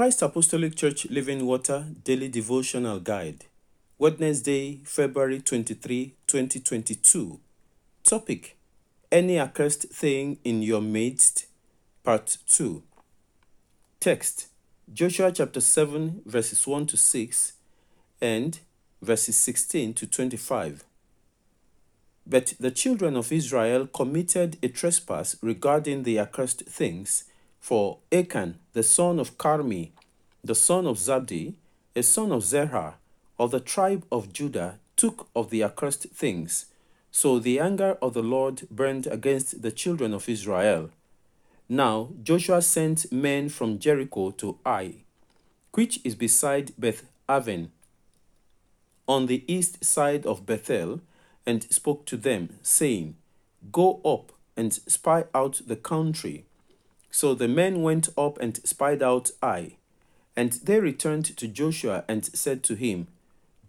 Christ Apostolic Church Living Water Daily Devotional Guide, Wednesday, February 23, 2022. Topic Any accursed thing in your midst, Part 2. Text Joshua chapter 7, verses 1 to 6 and verses 16 to 25. But the children of Israel committed a trespass regarding the accursed things for Achan, the son of Carmi, the son of Zabdi, a son of Zerah, of the tribe of Judah, took of the accursed things. So the anger of the Lord burned against the children of Israel. Now Joshua sent men from Jericho to Ai, which is beside Beth Aven, on the east side of Bethel, and spoke to them, saying, Go up and spy out the country so the men went up and spied out Ai. And they returned to Joshua and said to him,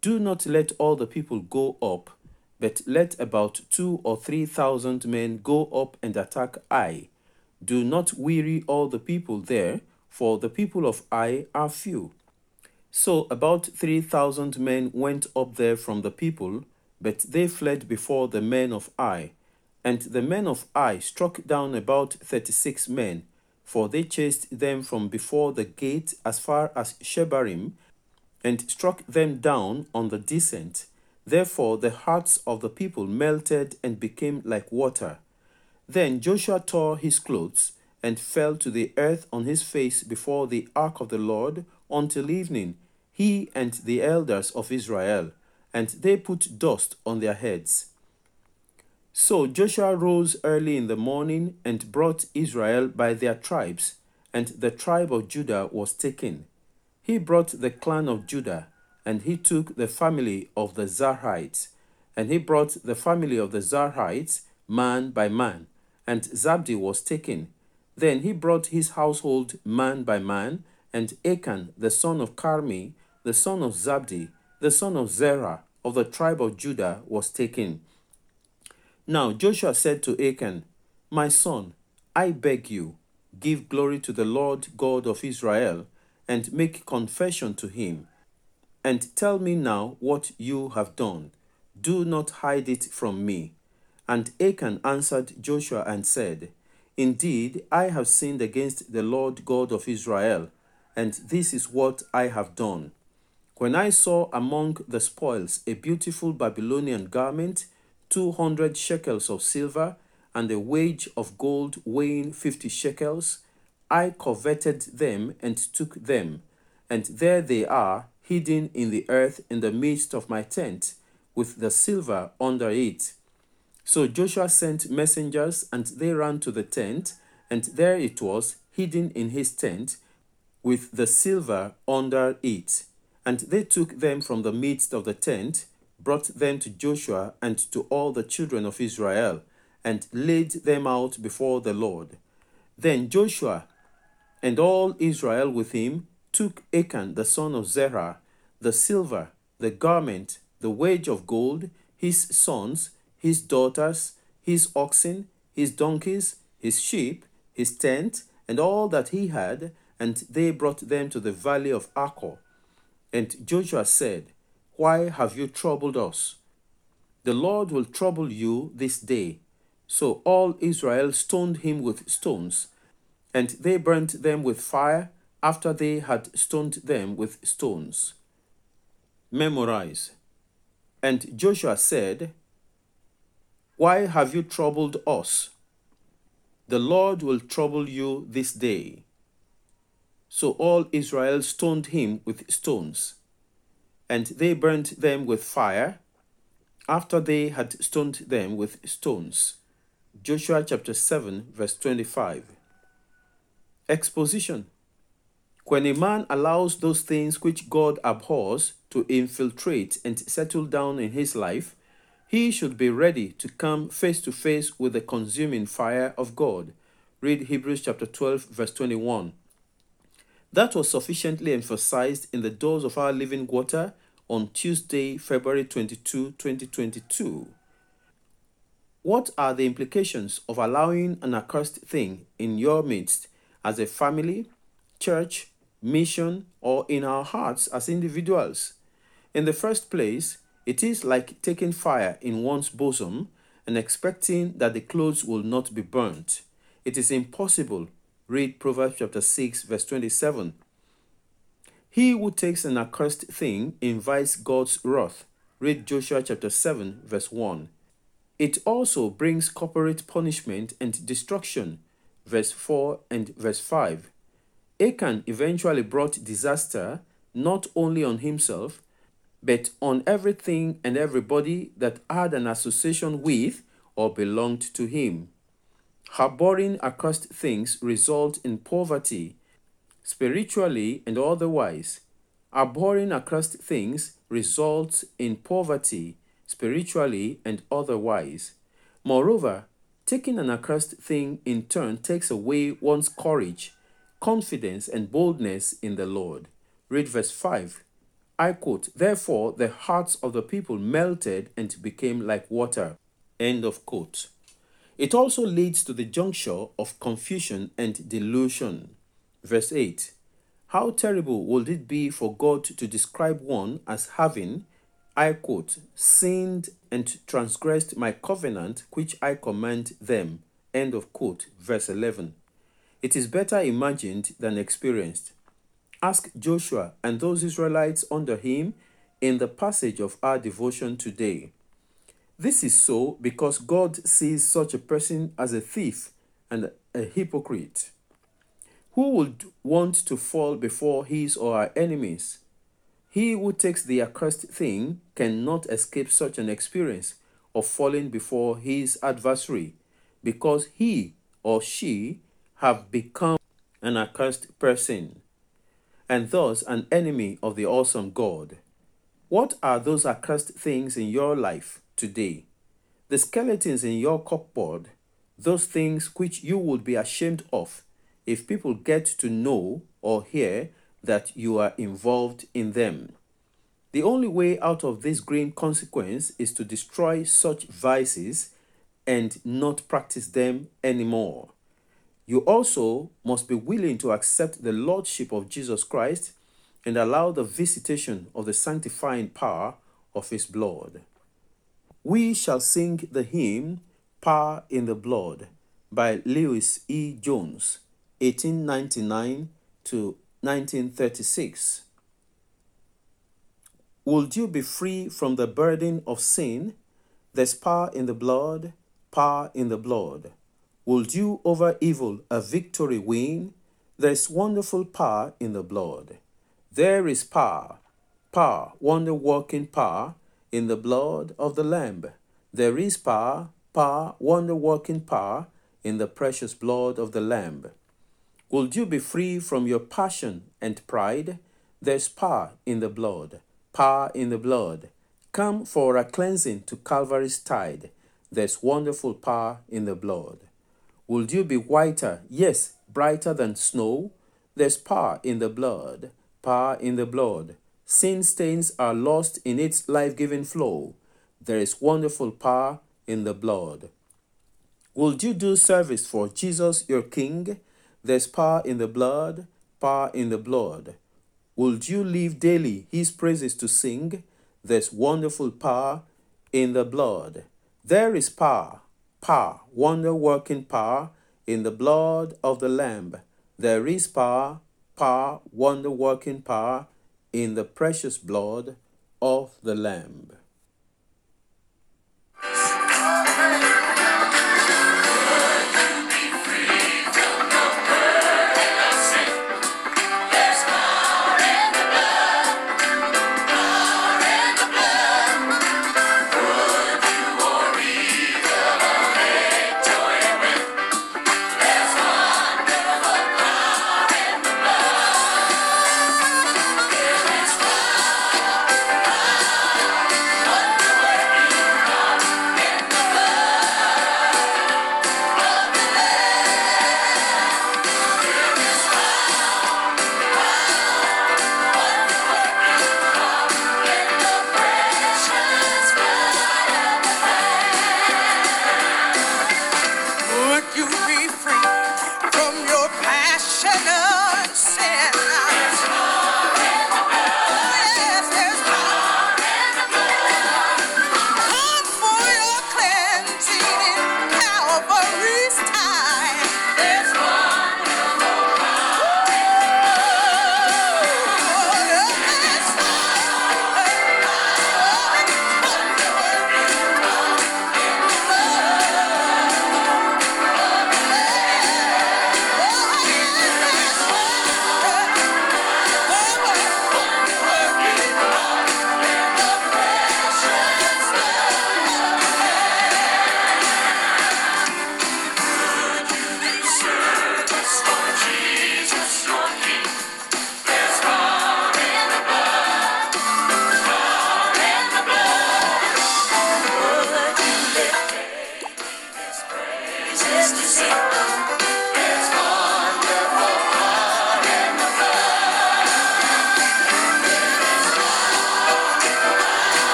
Do not let all the people go up, but let about two or three thousand men go up and attack Ai. Do not weary all the people there, for the people of Ai are few. So about three thousand men went up there from the people, but they fled before the men of Ai. And the men of Ai struck down about thirty six men, for they chased them from before the gate as far as Shebarim, and struck them down on the descent. Therefore the hearts of the people melted and became like water. Then Joshua tore his clothes and fell to the earth on his face before the ark of the Lord until evening, he and the elders of Israel, and they put dust on their heads. So Joshua rose early in the morning and brought Israel by their tribes, and the tribe of Judah was taken. He brought the clan of Judah, and he took the family of the Zarhites, and he brought the family of the Zarhites man by man, and Zabdi was taken. Then he brought his household man by man, and Achan the son of Carmi, the son of Zabdi, the son of Zerah, of the tribe of Judah, was taken. Now Joshua said to Achan, My son, I beg you, give glory to the Lord God of Israel, and make confession to him. And tell me now what you have done. Do not hide it from me. And Achan answered Joshua and said, Indeed, I have sinned against the Lord God of Israel, and this is what I have done. When I saw among the spoils a beautiful Babylonian garment, 200 shekels of silver, and a wage of gold weighing 50 shekels. I coveted them and took them, and there they are, hidden in the earth in the midst of my tent, with the silver under it. So Joshua sent messengers, and they ran to the tent, and there it was, hidden in his tent, with the silver under it. And they took them from the midst of the tent, brought them to Joshua and to all the children of Israel, and laid them out before the Lord. Then Joshua and all Israel with him took Achan the son of Zerah, the silver, the garment, the wedge of gold, his sons, his daughters, his oxen, his donkeys, his sheep, his tent, and all that he had, and they brought them to the valley of Achor. And Joshua said, why have you troubled us? The Lord will trouble you this day. So all Israel stoned him with stones, and they burnt them with fire after they had stoned them with stones. Memorize. And Joshua said, Why have you troubled us? The Lord will trouble you this day. So all Israel stoned him with stones and they burnt them with fire after they had stoned them with stones. Joshua chapter 7, verse 25. Exposition When a man allows those things which God abhors to infiltrate and settle down in his life, he should be ready to come face to face with the consuming fire of God. Read Hebrews chapter 12, verse 21. That was sufficiently emphasized in the doors of our living water on Tuesday, February 22, 2022. What are the implications of allowing an accursed thing in your midst as a family, church, mission, or in our hearts as individuals. In the first place, it is like taking fire in one's bosom and expecting that the clothes will not be burnt. It is impossible. Read Proverbs chapter 6, verse 27. He who takes an accursed thing invites God's wrath. Read Joshua chapter 7, verse 1. It also brings corporate punishment and destruction. Verse 4 and verse 5. Achan eventually brought disaster not only on himself, but on everything and everybody that had an association with or belonged to him. Harboring accursed things result in poverty, spiritually and otherwise. Abhorring accursed things results in poverty, spiritually and otherwise. Moreover, taking an accursed thing in turn takes away one's courage, confidence, and boldness in the Lord. Read verse 5. I quote, Therefore the hearts of the people melted and became like water. End of quote. It also leads to the juncture of confusion and delusion. Verse 8 How terrible would it be for God to describe one as having, I quote, sinned and transgressed my covenant which I command them. End of quote. Verse 11. It is better imagined than experienced. Ask Joshua and those Israelites under him in the passage of our devotion today. This is so because God sees such a person as a thief and a hypocrite. Who would want to fall before his or her enemies? He who takes the accursed thing cannot escape such an experience of falling before his adversary because he or she have become an accursed person and thus an enemy of the awesome God. What are those accursed things in your life today? The skeletons in your cupboard, those things which you would be ashamed of if people get to know or hear that you are involved in them. The only way out of this green consequence is to destroy such vices and not practice them anymore. You also must be willing to accept the Lordship of Jesus Christ and allow the visitation of the sanctifying power of His blood. We shall sing the hymn Power in the Blood by Lewis E. Jones, 1899 to 1936. Would you be free from the burden of sin? There's power in the blood, power in the blood. Would you over evil a victory win? There is wonderful power in the blood. There is power, power, wonder working power in the blood of the Lamb. There is power, power, wonder working power in the precious blood of the Lamb. Would you be free from your passion and pride? There's power in the blood, power in the blood. Come for a cleansing to Calvary's tide. There's wonderful power in the blood. Would you be whiter, yes, brighter than snow? There's power in the blood, power in the blood. Sin stains are lost in its life giving flow. There is wonderful power in the blood. Would you do service for Jesus your King? There's power in the blood, power in the blood. Would you live daily his praises to sing? There's wonderful power in the blood. There is power power, wonder working power in the blood of the Lamb. There is power, power, wonder working power in the precious blood of the Lamb.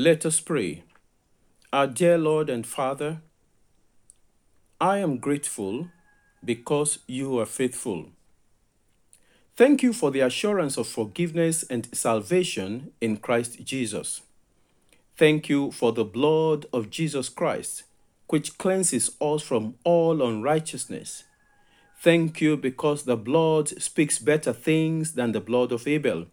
Let us pray. Our dear Lord and Father, I am grateful because you are faithful. Thank you for the assurance of forgiveness and salvation in Christ Jesus. Thank you for the blood of Jesus Christ, which cleanses us from all unrighteousness. Thank you because the blood speaks better things than the blood of Abel.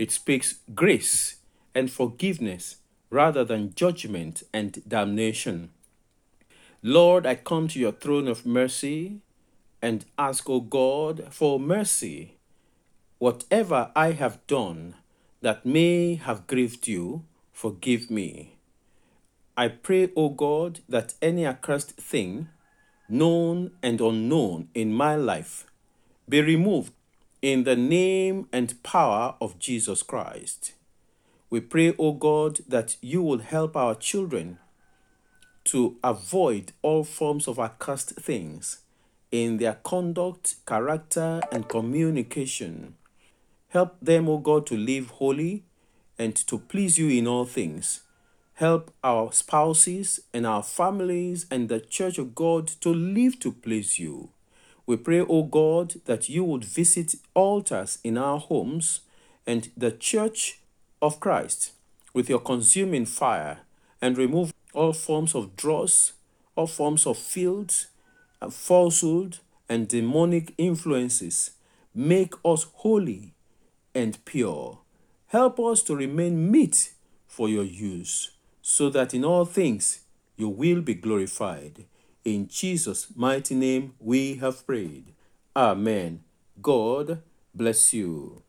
It speaks grace and forgiveness rather than judgment and damnation. Lord, I come to your throne of mercy and ask, O God, for mercy. Whatever I have done that may have grieved you, forgive me. I pray, O God, that any accursed thing, known and unknown, in my life be removed in the name and power of Jesus Christ. We pray, O God, that you will help our children to avoid all forms of accursed things in their conduct, character, and communication. Help them, O God, to live holy and to please you in all things. Help our spouses and our families and the church of God to live to please you. We pray, O God, that you would visit altars in our homes and the church of Christ with your consuming fire and remove all forms of dross, all forms of filth, and falsehood, and demonic influences. Make us holy and pure. Help us to remain meet for your use, so that in all things you will be glorified. In Jesus' mighty name we have prayed. Amen. God bless you.